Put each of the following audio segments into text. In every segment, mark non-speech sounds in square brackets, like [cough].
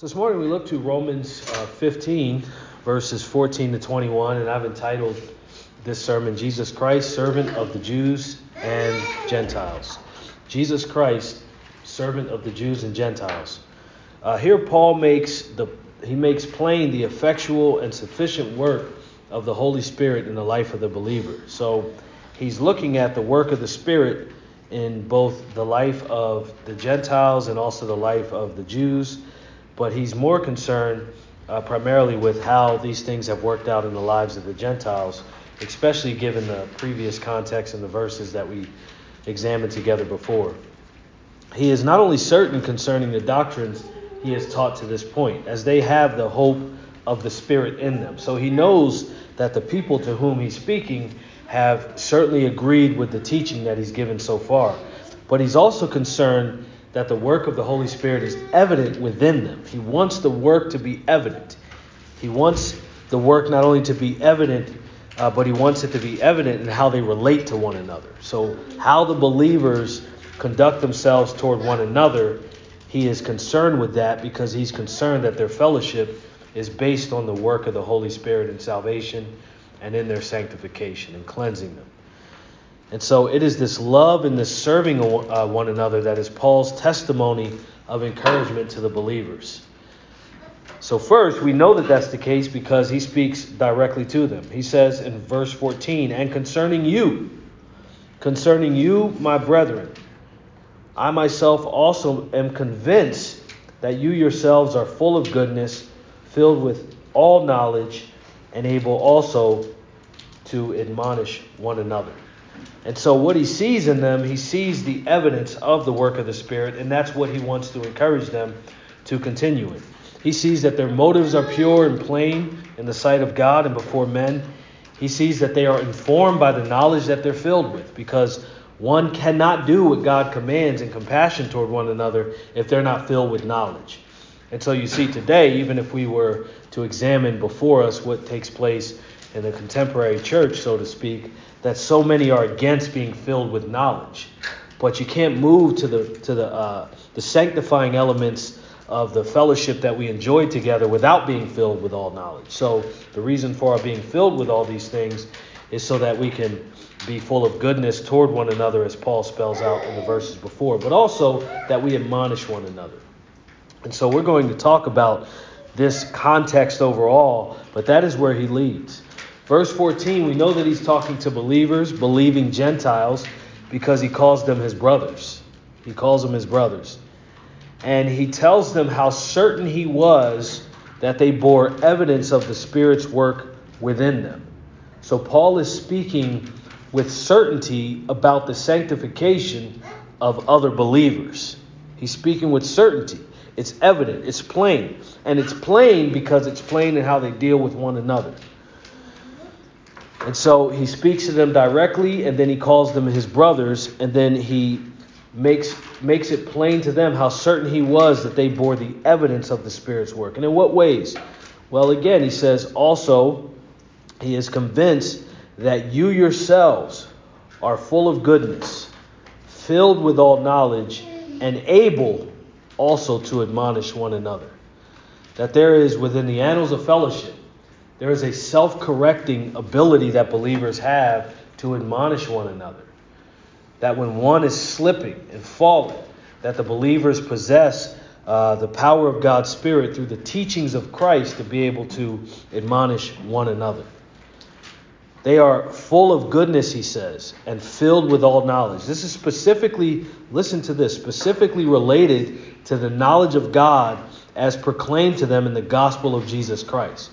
So this morning we look to Romans uh, 15, verses 14 to 21, and I've entitled this sermon, Jesus Christ, Servant of the Jews and Gentiles. Jesus Christ, Servant of the Jews and Gentiles. Uh, here Paul makes the he makes plain the effectual and sufficient work of the Holy Spirit in the life of the believer. So he's looking at the work of the Spirit in both the life of the Gentiles and also the life of the Jews but he's more concerned uh, primarily with how these things have worked out in the lives of the Gentiles, especially given the previous context and the verses that we examined together before. He is not only certain concerning the doctrines he has taught to this point, as they have the hope of the Spirit in them. So he knows that the people to whom he's speaking have certainly agreed with the teaching that he's given so far. But he's also concerned that the work of the Holy Spirit is evident within them. He wants the work to be evident. He wants the work not only to be evident, uh, but he wants it to be evident in how they relate to one another. So, how the believers conduct themselves toward one another, he is concerned with that because he's concerned that their fellowship is based on the work of the Holy Spirit in salvation and in their sanctification and cleansing them. And so it is this love and this serving uh, one another that is Paul's testimony of encouragement to the believers. So, first, we know that that's the case because he speaks directly to them. He says in verse 14, And concerning you, concerning you, my brethren, I myself also am convinced that you yourselves are full of goodness, filled with all knowledge, and able also to admonish one another. And so, what he sees in them, he sees the evidence of the work of the Spirit, and that's what he wants to encourage them to continue in. He sees that their motives are pure and plain in the sight of God and before men. He sees that they are informed by the knowledge that they're filled with, because one cannot do what God commands in compassion toward one another if they're not filled with knowledge. And so, you see today, even if we were to examine before us what takes place in the contemporary church, so to speak, that so many are against being filled with knowledge. But you can't move to the to the uh, the sanctifying elements of the fellowship that we enjoy together without being filled with all knowledge. So the reason for our being filled with all these things is so that we can be full of goodness toward one another, as Paul spells out in the verses before, but also that we admonish one another. And so we're going to talk about this context overall, but that is where he leads. Verse 14, we know that he's talking to believers, believing Gentiles, because he calls them his brothers. He calls them his brothers. And he tells them how certain he was that they bore evidence of the Spirit's work within them. So Paul is speaking with certainty about the sanctification of other believers. He's speaking with certainty. It's evident, it's plain. And it's plain because it's plain in how they deal with one another. And so he speaks to them directly, and then he calls them his brothers, and then he makes makes it plain to them how certain he was that they bore the evidence of the Spirit's work. And in what ways? Well, again, he says also he is convinced that you yourselves are full of goodness, filled with all knowledge, and able also to admonish one another. That there is within the annals of fellowship there is a self correcting ability that believers have to admonish one another. That when one is slipping and falling, that the believers possess uh, the power of God's Spirit through the teachings of Christ to be able to admonish one another. They are full of goodness, he says, and filled with all knowledge. This is specifically, listen to this, specifically related to the knowledge of God as proclaimed to them in the gospel of Jesus Christ.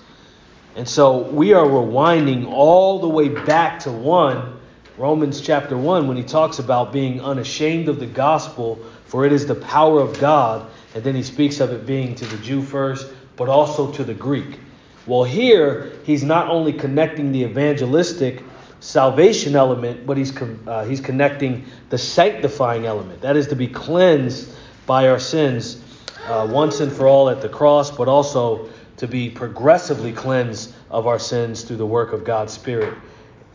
And so we are rewinding all the way back to 1, Romans chapter 1, when he talks about being unashamed of the gospel, for it is the power of God. And then he speaks of it being to the Jew first, but also to the Greek. Well, here, he's not only connecting the evangelistic salvation element, but he's, uh, he's connecting the sanctifying element. That is to be cleansed by our sins uh, once and for all at the cross, but also to be progressively cleansed of our sins through the work of God's Spirit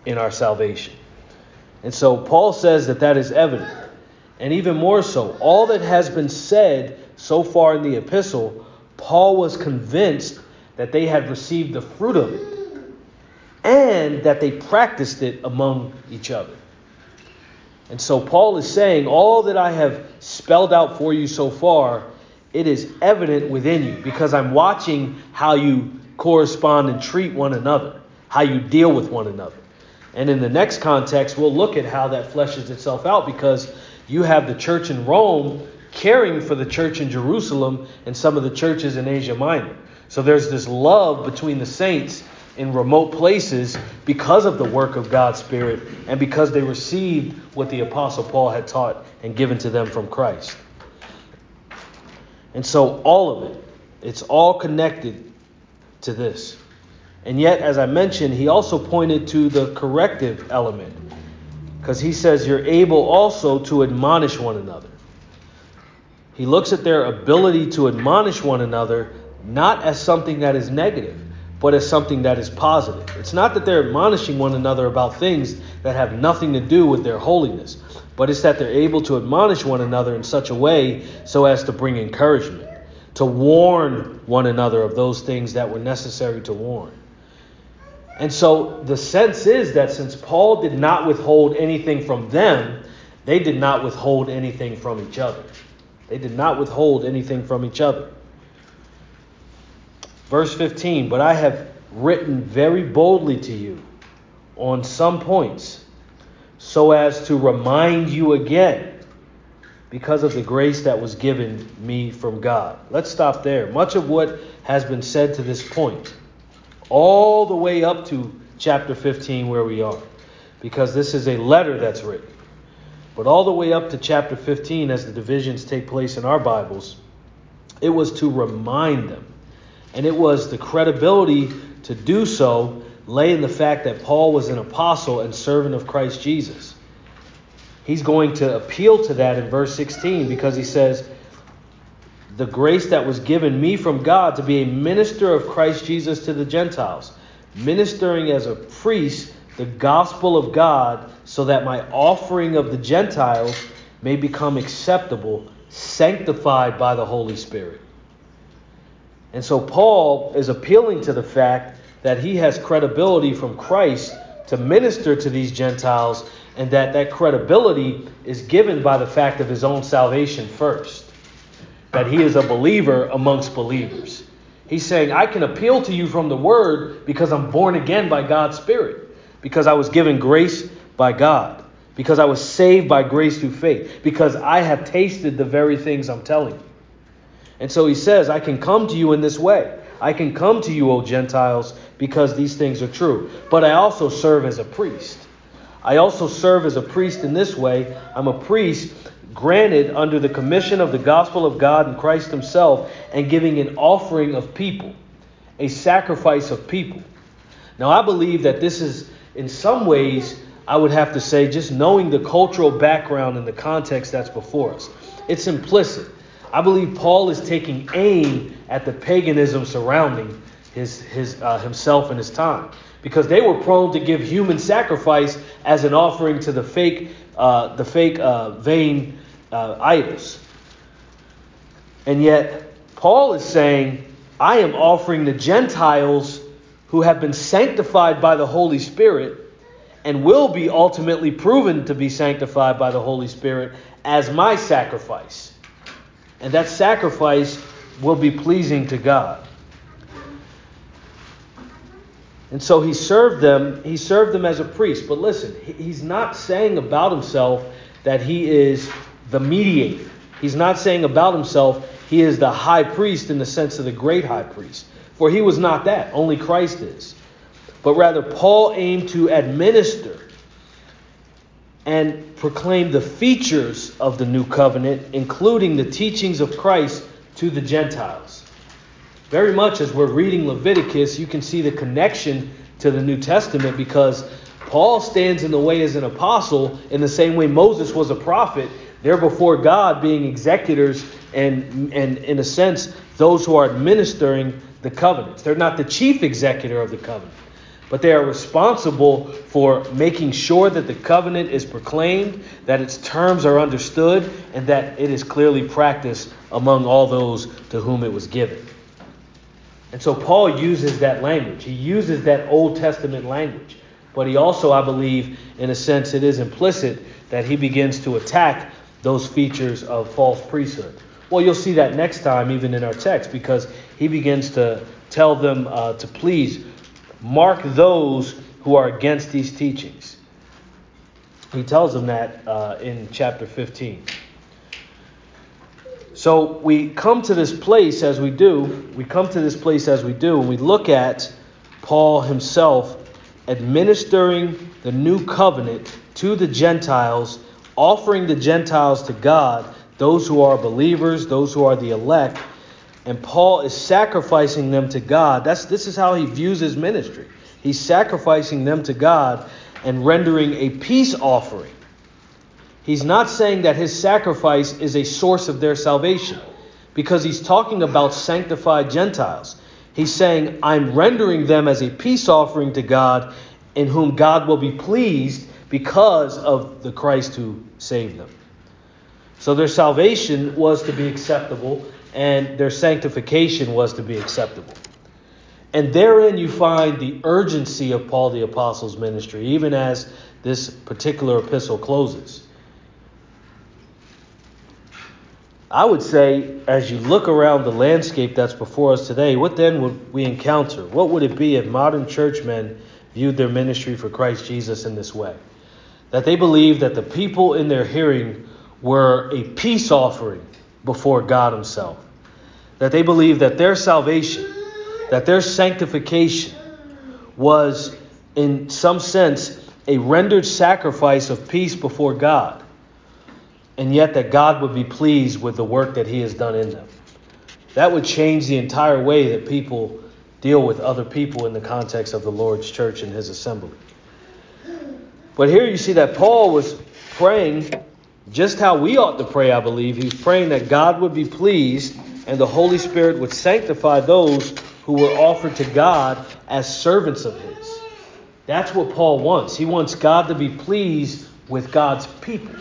in our salvation. And so Paul says that that is evident. And even more so, all that has been said so far in the epistle, Paul was convinced that they had received the fruit of it and that they practiced it among each other. And so Paul is saying, All that I have spelled out for you so far, it is evident within you because I'm watching how you correspond and treat one another, how you deal with one another. And in the next context, we'll look at how that fleshes itself out because you have the church in Rome caring for the church in Jerusalem and some of the churches in Asia Minor. So there's this love between the saints in remote places because of the work of God's Spirit and because they received what the Apostle Paul had taught and given to them from Christ. And so all of it, it's all connected to this. And yet, as I mentioned, he also pointed to the corrective element because he says you're able also to admonish one another. He looks at their ability to admonish one another not as something that is negative, but as something that is positive. It's not that they're admonishing one another about things that have nothing to do with their holiness, but it's that they're able to admonish one another in such a way so as to bring encouragement, to warn one another of those things that were necessary to warn. And so the sense is that since Paul did not withhold anything from them, they did not withhold anything from each other. They did not withhold anything from each other. Verse 15, but I have written very boldly to you on some points, so as to remind you again, because of the grace that was given me from God. Let's stop there. Much of what has been said to this point, all the way up to chapter 15, where we are, because this is a letter that's written. But all the way up to chapter 15, as the divisions take place in our Bibles, it was to remind them and it was the credibility to do so lay in the fact that Paul was an apostle and servant of Christ Jesus. He's going to appeal to that in verse 16 because he says, The grace that was given me from God to be a minister of Christ Jesus to the Gentiles, ministering as a priest the gospel of God, so that my offering of the Gentiles may become acceptable, sanctified by the Holy Spirit. And so Paul is appealing to the fact that he has credibility from Christ to minister to these Gentiles, and that that credibility is given by the fact of his own salvation first. That he is a believer amongst believers. He's saying, I can appeal to you from the word because I'm born again by God's Spirit, because I was given grace by God, because I was saved by grace through faith, because I have tasted the very things I'm telling you. And so he says, I can come to you in this way. I can come to you, O Gentiles, because these things are true. But I also serve as a priest. I also serve as a priest in this way. I'm a priest granted under the commission of the gospel of God and Christ Himself and giving an offering of people, a sacrifice of people. Now, I believe that this is, in some ways, I would have to say, just knowing the cultural background and the context that's before us. It's implicit. I believe Paul is taking aim at the paganism surrounding his, his, uh, himself and his time. Because they were prone to give human sacrifice as an offering to the fake, uh, the fake uh, vain uh, idols. And yet, Paul is saying, I am offering the Gentiles who have been sanctified by the Holy Spirit and will be ultimately proven to be sanctified by the Holy Spirit as my sacrifice and that sacrifice will be pleasing to God. And so he served them, he served them as a priest. But listen, he's not saying about himself that he is the mediator. He's not saying about himself he is the high priest in the sense of the great high priest. For he was not that, only Christ is. But rather, Paul aimed to administer and proclaim the features of the new covenant, including the teachings of Christ to the Gentiles. Very much as we're reading Leviticus, you can see the connection to the New Testament because Paul stands in the way as an apostle in the same way Moses was a prophet. They're before God being executors and, and in a sense, those who are administering the covenants. They're not the chief executor of the covenant but they are responsible for making sure that the covenant is proclaimed, that its terms are understood, and that it is clearly practiced among all those to whom it was given. And so Paul uses that language. He uses that Old Testament language. But he also, I believe, in a sense, it is implicit that he begins to attack those features of false priesthood. Well, you'll see that next time, even in our text, because he begins to tell them uh, to please mark those who are against these teachings. He tells them that uh, in chapter 15. So we come to this place as we do, we come to this place as we do, and we look at Paul himself administering the new covenant to the Gentiles, offering the Gentiles to God, those who are believers, those who are the elect, and Paul is sacrificing them to God. That's this is how he views his ministry. He's sacrificing them to God and rendering a peace offering. He's not saying that his sacrifice is a source of their salvation because he's talking about sanctified Gentiles. He's saying, I'm rendering them as a peace offering to God in whom God will be pleased because of the Christ who saved them. So their salvation was to be acceptable and their sanctification was to be acceptable. And therein you find the urgency of Paul the Apostle's ministry, even as this particular epistle closes. I would say, as you look around the landscape that's before us today, what then would we encounter? What would it be if modern churchmen viewed their ministry for Christ Jesus in this way? That they believed that the people in their hearing were a peace offering before God Himself. That they believed that their salvation, that their sanctification was, in some sense, a rendered sacrifice of peace before God and yet that God would be pleased with the work that He has done in them. That would change the entire way that people deal with other people in the context of the Lord's church and His assembly. But here you see that Paul was praying just how we ought to pray, I believe. He's praying that God would be pleased and the Holy Spirit would sanctify those who were offered to God as servants of His. That's what Paul wants. He wants God to be pleased with God's people.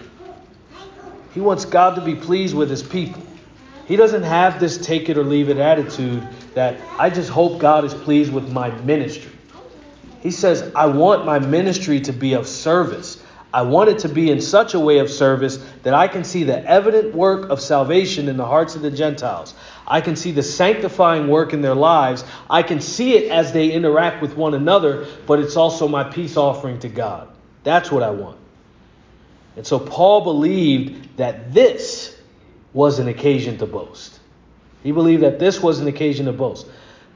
He wants God to be pleased with his people. He doesn't have this take it or leave it attitude that I just hope God is pleased with my ministry. He says, I want my ministry to be of service. I want it to be in such a way of service that I can see the evident work of salvation in the hearts of the Gentiles. I can see the sanctifying work in their lives. I can see it as they interact with one another, but it's also my peace offering to God. That's what I want. And so Paul believed that this was an occasion to boast. He believed that this was an occasion to boast.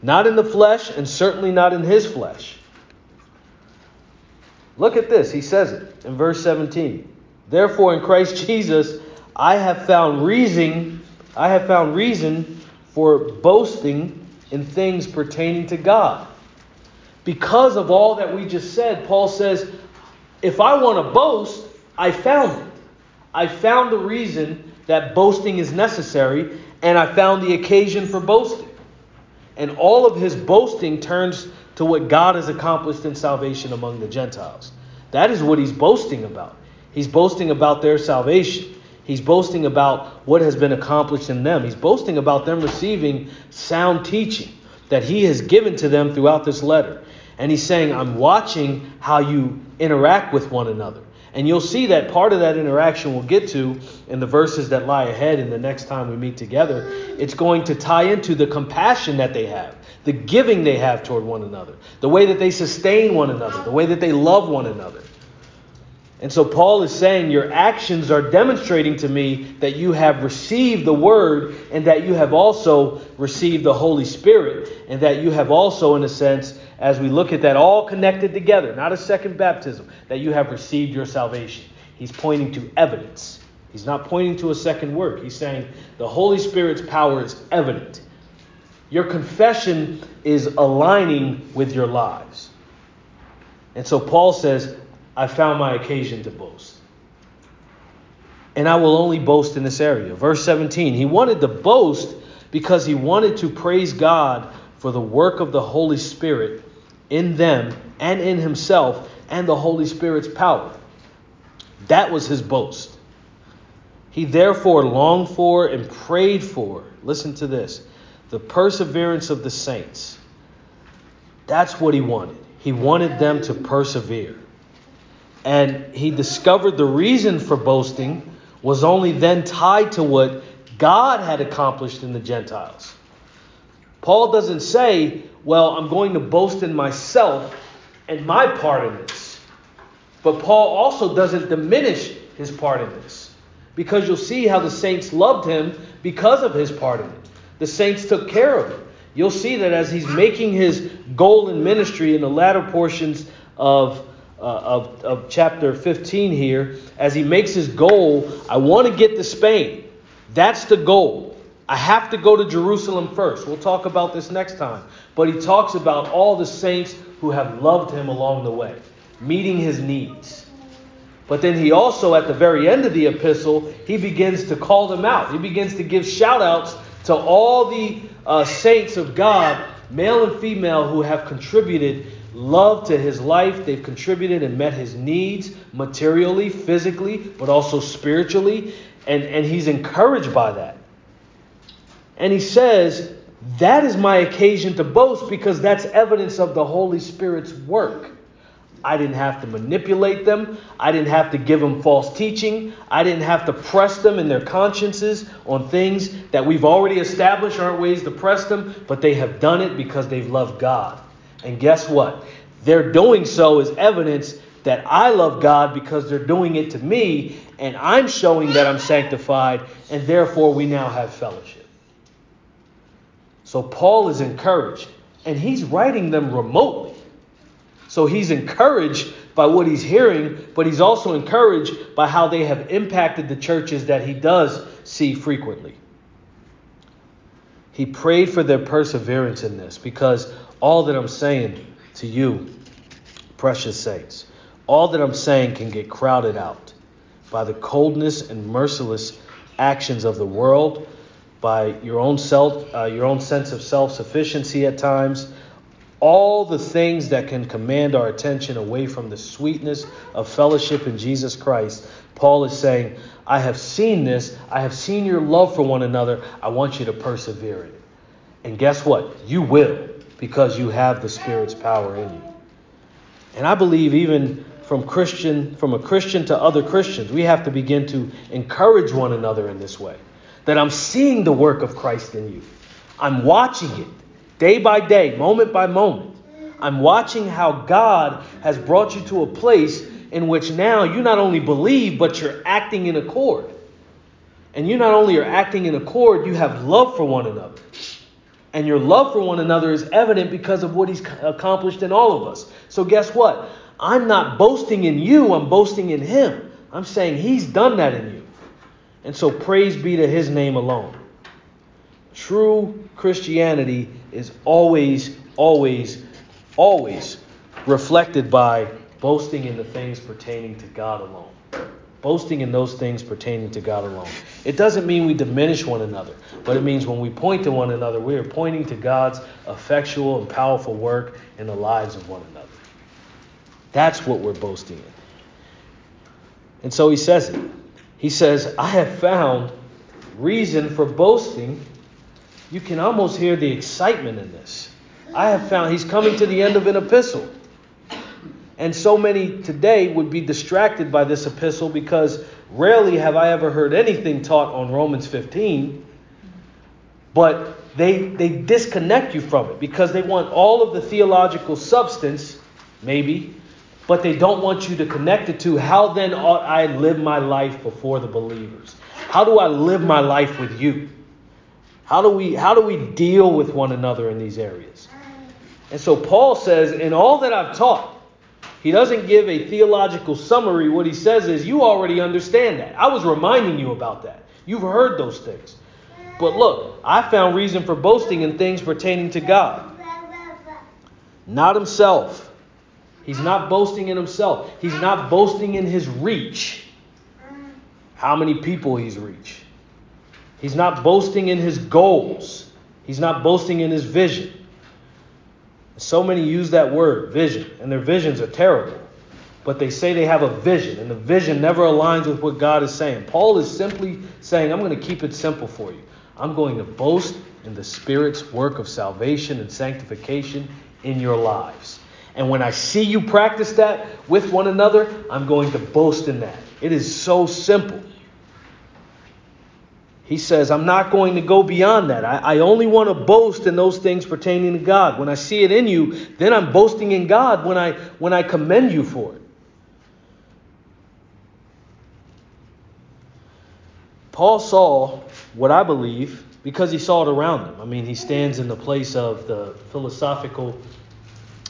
Not in the flesh, and certainly not in his flesh. Look at this. He says it in verse 17. Therefore, in Christ Jesus, I have found reason, I have found reason for boasting in things pertaining to God. Because of all that we just said, Paul says, if I want to boast, I found it. I found the reason that boasting is necessary, and I found the occasion for boasting. And all of his boasting turns to what God has accomplished in salvation among the Gentiles. That is what he's boasting about. He's boasting about their salvation. He's boasting about what has been accomplished in them. He's boasting about them receiving sound teaching that he has given to them throughout this letter. And he's saying, I'm watching how you interact with one another. And you'll see that part of that interaction we'll get to in the verses that lie ahead in the next time we meet together. It's going to tie into the compassion that they have, the giving they have toward one another, the way that they sustain one another, the way that they love one another. And so Paul is saying, Your actions are demonstrating to me that you have received the word and that you have also received the Holy Spirit, and that you have also, in a sense, as we look at that all connected together, not a second baptism, that you have received your salvation. He's pointing to evidence. He's not pointing to a second work. He's saying the Holy Spirit's power is evident. Your confession is aligning with your lives. And so Paul says, I found my occasion to boast. And I will only boast in this area. Verse 17, he wanted to boast because he wanted to praise God for the work of the Holy Spirit in them and in himself and the Holy Spirit's power. That was his boast. He therefore longed for and prayed for, listen to this, the perseverance of the saints. That's what he wanted. He wanted them to persevere. And he discovered the reason for boasting was only then tied to what God had accomplished in the Gentiles. Paul doesn't say, Well, I'm going to boast in myself and my part in this. But Paul also doesn't diminish his part in this. Because you'll see how the saints loved him because of his part in it. The saints took care of him. You'll see that as he's making his goal in ministry in the latter portions of, uh, of, of chapter 15 here, as he makes his goal, I want to get to Spain. That's the goal. I have to go to Jerusalem first. We'll talk about this next time. But he talks about all the saints who have loved him along the way, meeting his needs. But then he also, at the very end of the epistle, he begins to call them out. He begins to give shout outs to all the uh, saints of God, male and female, who have contributed love to his life. They've contributed and met his needs materially, physically, but also spiritually. And, and he's encouraged by that. And he says, That is my occasion to boast because that's evidence of the Holy Spirit's work. I didn't have to manipulate them. I didn't have to give them false teaching. I didn't have to press them in their consciences on things that we've already established aren't ways to press them, but they have done it because they've loved God. And guess what? Their doing so is evidence that I love God because they're doing it to me, and I'm showing that I'm sanctified, and therefore we now have fellowship. So Paul is encouraged, and he's writing them remotely. So he's encouraged by what he's hearing, but he's also encouraged by how they have impacted the churches that he does see frequently. He prayed for their perseverance in this because all that I'm saying to you, precious saints, all that I'm saying can get crowded out by the coldness and merciless actions of the world, by your own self, uh, your own sense of self-sufficiency at times, all the things that can command our attention away from the sweetness of fellowship in Jesus Christ, Paul is saying, I have seen this. I have seen your love for one another. I want you to persevere in it. And guess what? You will because you have the Spirit's power in you. And I believe even from Christian from a Christian to other Christians, we have to begin to encourage one another in this way. That I'm seeing the work of Christ in you. I'm watching it day by day, moment by moment. I'm watching how God has brought you to a place in which now you not only believe, but you're acting in accord. And you not only are acting in accord, you have love for one another. And your love for one another is evident because of what He's accomplished in all of us. So, guess what? I'm not boasting in you, I'm boasting in Him. I'm saying He's done that in you. And so, praise be to His name alone. True Christianity is always, always, always reflected by boasting in the things pertaining to God alone. Boasting in those things pertaining to God alone. It doesn't mean we diminish one another, but it means when we point to one another, we are pointing to God's effectual and powerful work in the lives of one another. That's what we're boasting in. And so he says it. He says, I have found reason for boasting you can almost hear the excitement in this. I have found he's coming to the end of an epistle. And so many today would be distracted by this epistle because rarely have I ever heard anything taught on Romans 15. But they, they disconnect you from it because they want all of the theological substance, maybe, but they don't want you to connect it to how then ought I live my life before the believers? How do I live my life with you? How do we how do we deal with one another in these areas? And so Paul says, in all that I've taught, he doesn't give a theological summary. What he says is, you already understand that. I was reminding you about that. You've heard those things. But look, I found reason for boasting in things pertaining to God. Not himself. He's not boasting in himself. He's not boasting in his reach. How many people he's reached. He's not boasting in his goals. He's not boasting in his vision. So many use that word, vision, and their visions are terrible. But they say they have a vision, and the vision never aligns with what God is saying. Paul is simply saying, I'm going to keep it simple for you. I'm going to boast in the Spirit's work of salvation and sanctification in your lives. And when I see you practice that with one another, I'm going to boast in that. It is so simple. He says, I'm not going to go beyond that. I, I, only want to boast in those things pertaining to God. When I see it in you, then I'm boasting in God when I when I commend you for it. Paul saw what I believe because he saw it around him. I mean, he stands in the place of the philosophical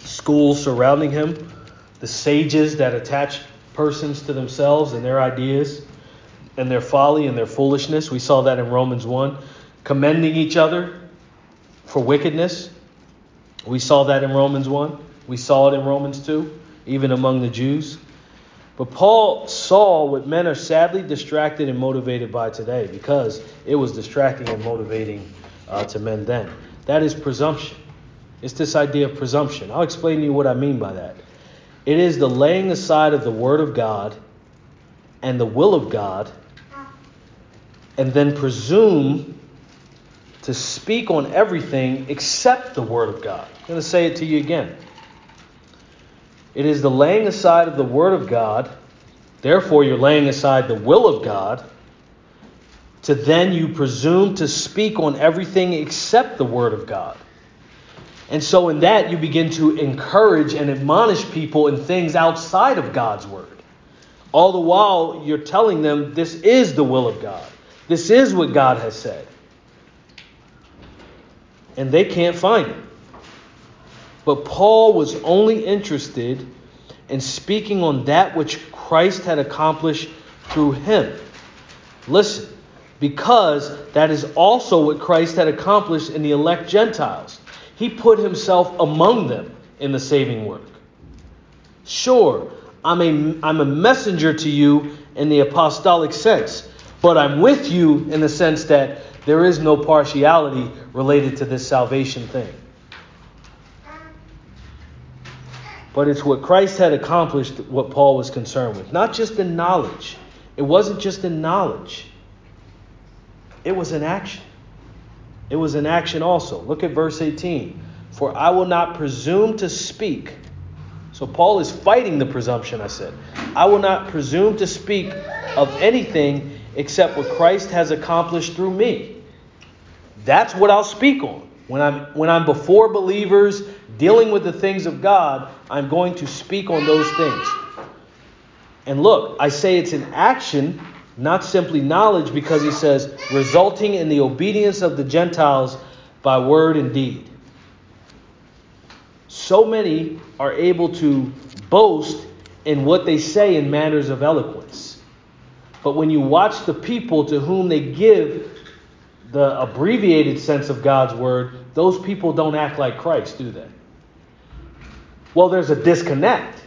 schools surrounding him, the sages that attach persons to themselves and their ideas and their folly and their foolishness. We saw that in Romans 1. Commending each other for wickedness. We saw that in Romans 1. We saw it in Romans 2, even among the Jews. But Paul saw what men are sadly distracted and motivated by today because it was distracting and motivating uh, to men then. That is presumption. It's this idea of presumption. I'll explain to you what I mean by that. It is the laying aside of the Word of God and the will of God and then presume to speak on everything except the Word of God. I'm going to say it to you again. It is the laying aside of the Word of God, therefore, you're laying aside the will of God, to then you presume to speak on everything except the Word of God. And so, in that, you begin to encourage and admonish people in things outside of God's Word. All the while, you're telling them this is the will of God. This is what God has said. And they can't find it. But Paul was only interested in speaking on that which Christ had accomplished through him. Listen, because that is also what Christ had accomplished in the elect Gentiles. He put himself among them in the saving work. Sure, I'm a, I'm a messenger to you in the apostolic sense. But I'm with you in the sense that there is no partiality related to this salvation thing. But it's what Christ had accomplished, what Paul was concerned with. Not just in knowledge. It wasn't just in knowledge, it was in action. It was in action also. Look at verse 18. For I will not presume to speak. So Paul is fighting the presumption, I said. I will not presume to speak of anything except what Christ has accomplished through me. That's what I'll speak on. When I'm when I'm before believers dealing with the things of God, I'm going to speak on those things. And look, I say it's an action, not simply knowledge, because he says, resulting in the obedience of the Gentiles by word and deed. So many are able to boast in what they say in matters of eloquence. But when you watch the people to whom they give the abbreviated sense of God's word, those people don't act like Christ, do they? Well, there's a disconnect.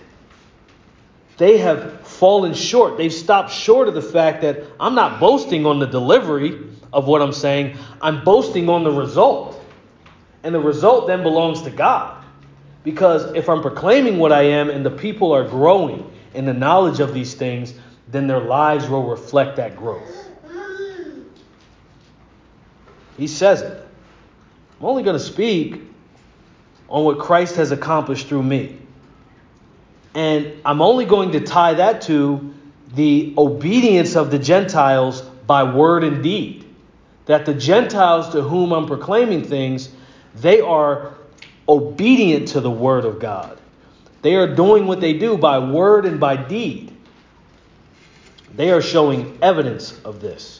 They have fallen short. They've stopped short of the fact that I'm not boasting on the delivery of what I'm saying, I'm boasting on the result. And the result then belongs to God. Because if I'm proclaiming what I am and the people are growing in the knowledge of these things, then their lives will reflect that growth. He says it. I'm only going to speak on what Christ has accomplished through me. And I'm only going to tie that to the obedience of the Gentiles by word and deed. That the Gentiles to whom I'm proclaiming things, they are obedient to the word of God. They are doing what they do by word and by deed. They are showing evidence of this.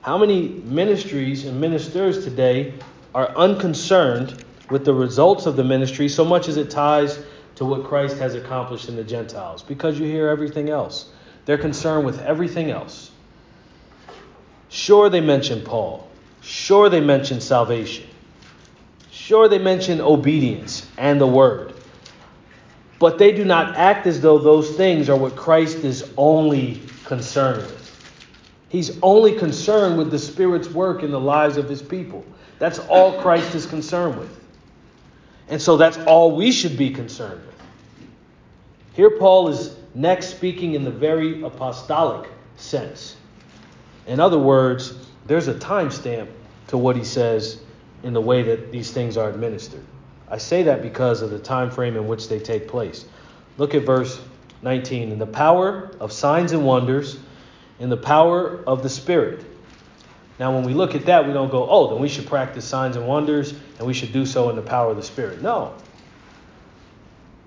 How many ministries and ministers today are unconcerned with the results of the ministry so much as it ties to what Christ has accomplished in the Gentiles? Because you hear everything else. They're concerned with everything else. Sure, they mention Paul. Sure, they mention salvation. Sure, they mention obedience and the word. But they do not act as though those things are what Christ is only concerned with. He's only concerned with the Spirit's work in the lives of his people. That's all Christ is concerned with. And so that's all we should be concerned with. Here, Paul is next speaking in the very apostolic sense. In other words, there's a timestamp to what he says in the way that these things are administered. I say that because of the time frame in which they take place. Look at verse 19. In the power of signs and wonders, in the power of the Spirit. Now, when we look at that, we don't go, oh, then we should practice signs and wonders and we should do so in the power of the Spirit. No.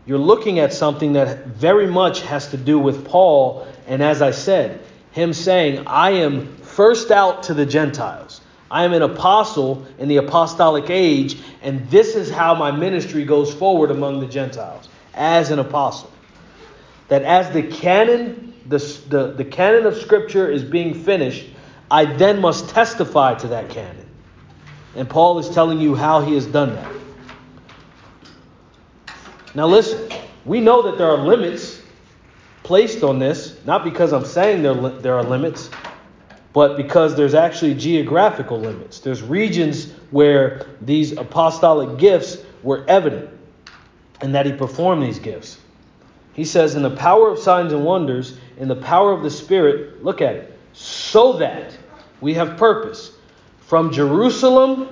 You're looking at something that very much has to do with Paul, and as I said, him saying, I am first out to the Gentiles. I am an apostle in the apostolic age, and this is how my ministry goes forward among the Gentiles as an apostle. That as the canon, the, the, the canon of Scripture is being finished, I then must testify to that canon. And Paul is telling you how he has done that. Now, listen, we know that there are limits placed on this, not because I'm saying there, there are limits, but because there's actually geographical limits. There's regions where these apostolic gifts were evident and that he performed these gifts. He says, in the power of signs and wonders, in the power of the Spirit, look at it, so that we have purpose. From Jerusalem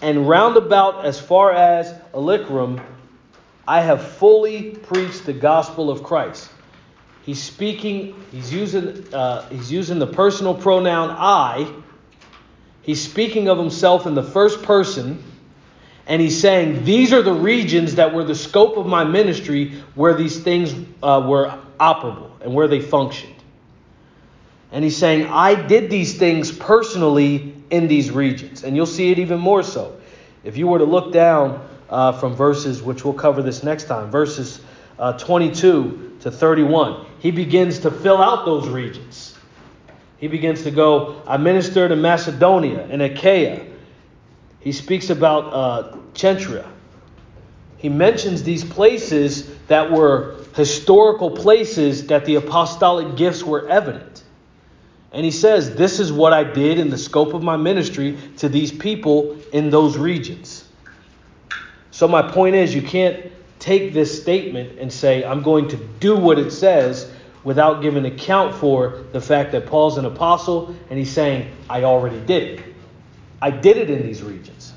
and roundabout as far as Illyricum, I have fully preached the gospel of Christ. He's speaking, he's using, uh, he's using the personal pronoun I. He's speaking of himself in the first person. And he's saying, These are the regions that were the scope of my ministry where these things uh, were operable and where they functioned. And he's saying, I did these things personally in these regions. And you'll see it even more so. If you were to look down uh, from verses, which we'll cover this next time, verses uh, 22 to 31, he begins to fill out those regions. He begins to go, I ministered in Macedonia and Achaia. He speaks about uh, Cenchrea. He mentions these places that were historical places that the apostolic gifts were evident. And he says, This is what I did in the scope of my ministry to these people in those regions. So, my point is, you can't take this statement and say, I'm going to do what it says without giving account for the fact that Paul's an apostle and he's saying, I already did it. I did it in these regions.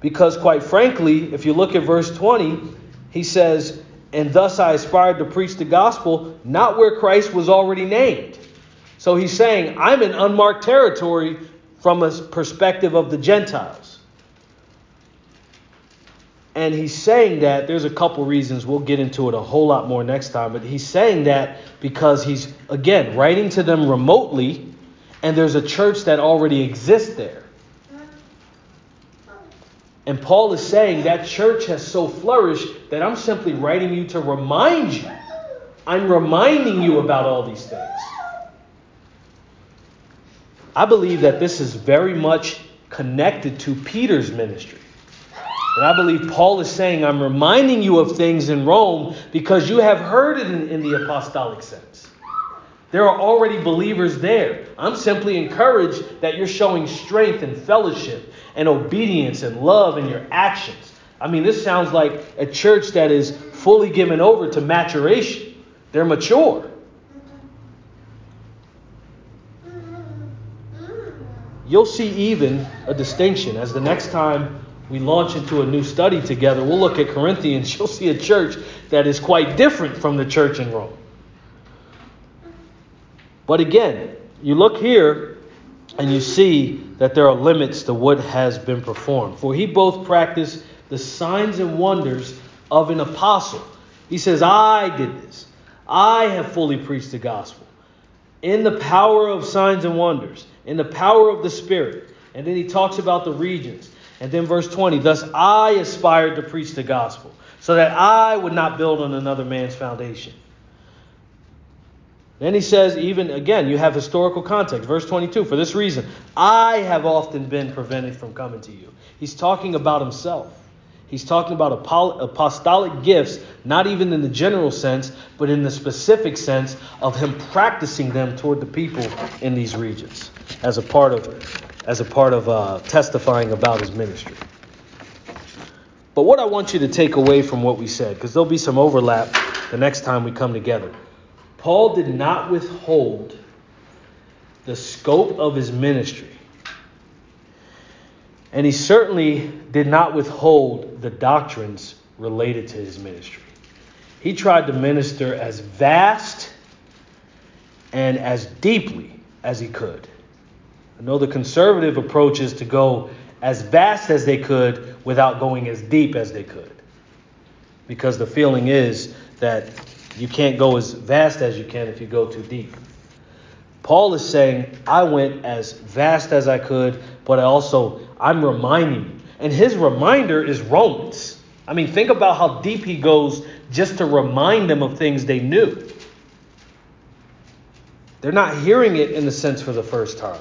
Because, quite frankly, if you look at verse 20, he says, And thus I aspired to preach the gospel, not where Christ was already named. So he's saying, I'm in unmarked territory from a perspective of the Gentiles. And he's saying that there's a couple reasons. We'll get into it a whole lot more next time. But he's saying that because he's, again, writing to them remotely, and there's a church that already exists there. And Paul is saying that church has so flourished that I'm simply writing you to remind you. I'm reminding you about all these things. I believe that this is very much connected to Peter's ministry. And I believe Paul is saying, I'm reminding you of things in Rome because you have heard it in, in, the apostolic sense. There are already believers there. I'm simply encouraged that you're showing strength and fellowship and obedience and love in your actions. I mean, this sounds like a church that is fully given over to maturation, they're mature. You'll see even a distinction as the next time we launch into a new study together, we'll look at Corinthians. [laughs] You'll see a church that is quite different from the church in Rome. But again, you look here and you see that there are limits to what has been performed. For he both practiced the signs and wonders of an apostle. He says, I did this. I have fully preached the gospel in the power of signs and wonders, in the power of the Spirit. And then he talks about the regions. And then verse 20, thus I aspired to preach the gospel, so that I would not build on another man's foundation. Then he says, even again, you have historical context. Verse 22, for this reason, I have often been prevented from coming to you. He's talking about himself. He's talking about apostolic gifts, not even in the general sense, but in the specific sense of him practicing them toward the people in these regions as a part of as a part of uh, testifying about his ministry. But what I want you to take away from what we said, because there'll be some overlap the next time we come together. Paul did not withhold the scope of his ministry. And he certainly did not withhold the doctrines related to his ministry. He tried to minister as vast and as deeply as he could. I know the conservative approach is to go as vast as they could without going as deep as they could. Because the feeling is that you can't go as vast as you can if you go too deep. Paul is saying, I went as vast as I could, but I also, I'm reminding you. And his reminder is Romans. I mean, think about how deep he goes just to remind them of things they knew. They're not hearing it in the sense for the first time.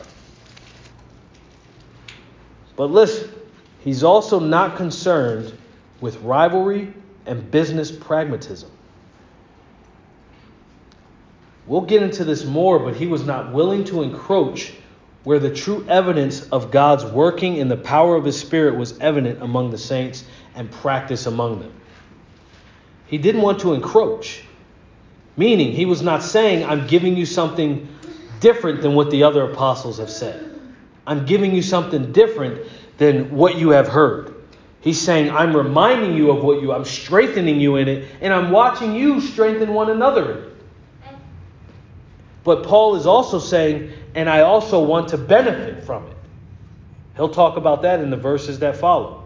But listen, he's also not concerned with rivalry and business pragmatism. We'll get into this more, but he was not willing to encroach where the true evidence of God's working in the power of his Spirit was evident among the saints and practiced among them. He didn't want to encroach, meaning he was not saying, I'm giving you something different than what the other apostles have said. I'm giving you something different than what you have heard. He's saying, I'm reminding you of what you, I'm strengthening you in it, and I'm watching you strengthen one another. But Paul is also saying, and I also want to benefit from it. He'll talk about that in the verses that follow.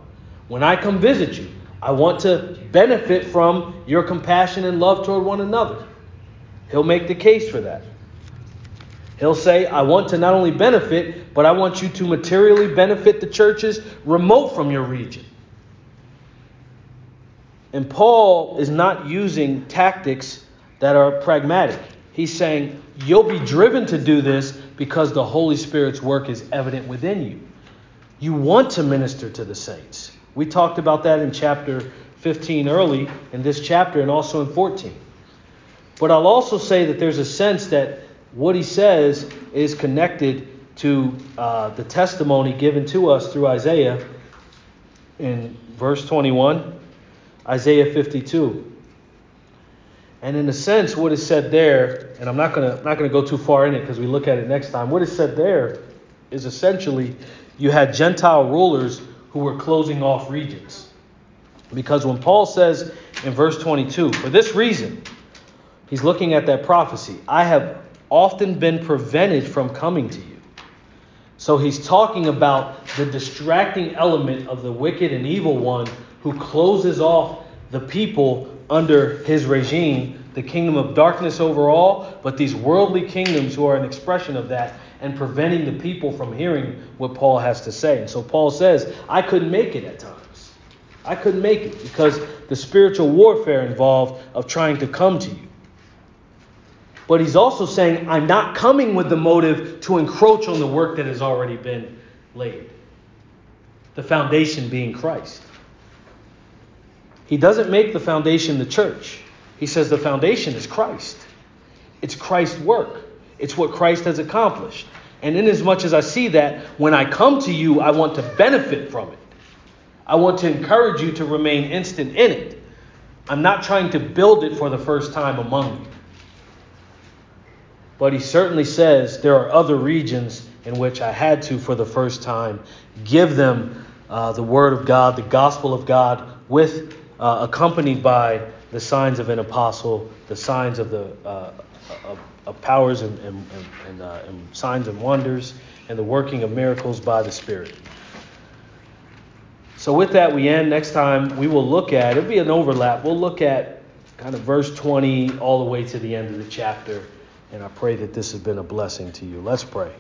When I come visit you, I want to benefit from your compassion and love toward one another. He'll make the case for that. He'll say, I want to not only benefit, but I want you to materially benefit the churches remote from your region. And Paul is not using tactics that are pragmatic. He's saying, You'll be driven to do this because the Holy Spirit's work is evident within you. You want to minister to the saints. We talked about that in chapter 15 early in this chapter and also in 14. But I'll also say that there's a sense that what he says is connected to uh, the testimony given to us through Isaiah in verse 21, Isaiah 52. And in a sense, what is said there, and I'm not going to not to go too far in it because we look at it next time. What is said there is essentially you had Gentile rulers who were closing off regions. Because when Paul says in verse 22, for this reason, he's looking at that prophecy. I have often been prevented from coming to you. So he's talking about the distracting element of the wicked and evil one who closes off the people under his regime, the kingdom of darkness overall, but these worldly kingdoms who are an expression of that and preventing the people from hearing what Paul has to say. And so Paul says, I couldn't make it at times. I couldn't make it because the spiritual warfare involved of trying to come to you. But he's also saying, I'm not coming with the motive to encroach on the work that has already been laid. The foundation being Christ. He doesn't make the foundation the church. He says the foundation is Christ. It's Christ's work. It's what Christ has accomplished. And inasmuch as I see that, when I come to you, I want to benefit from it. I want to encourage you to remain instant in it. I'm not trying to build it for the first time among you. But he certainly says there are other regions in which I had to, for the first time, give them uh, the Word of God, the gospel of God, with uh, accompanied by the signs of an apostle, the signs of the uh, of, of, powers and, and, and, uh, and signs and wonders, and the working of miracles by the Spirit. So with that, we end. Next time we will look at it'll be an overlap. We'll look at kind of verse 20 all the way to the end of the chapter. And I pray that this has been a blessing to you. Let's pray.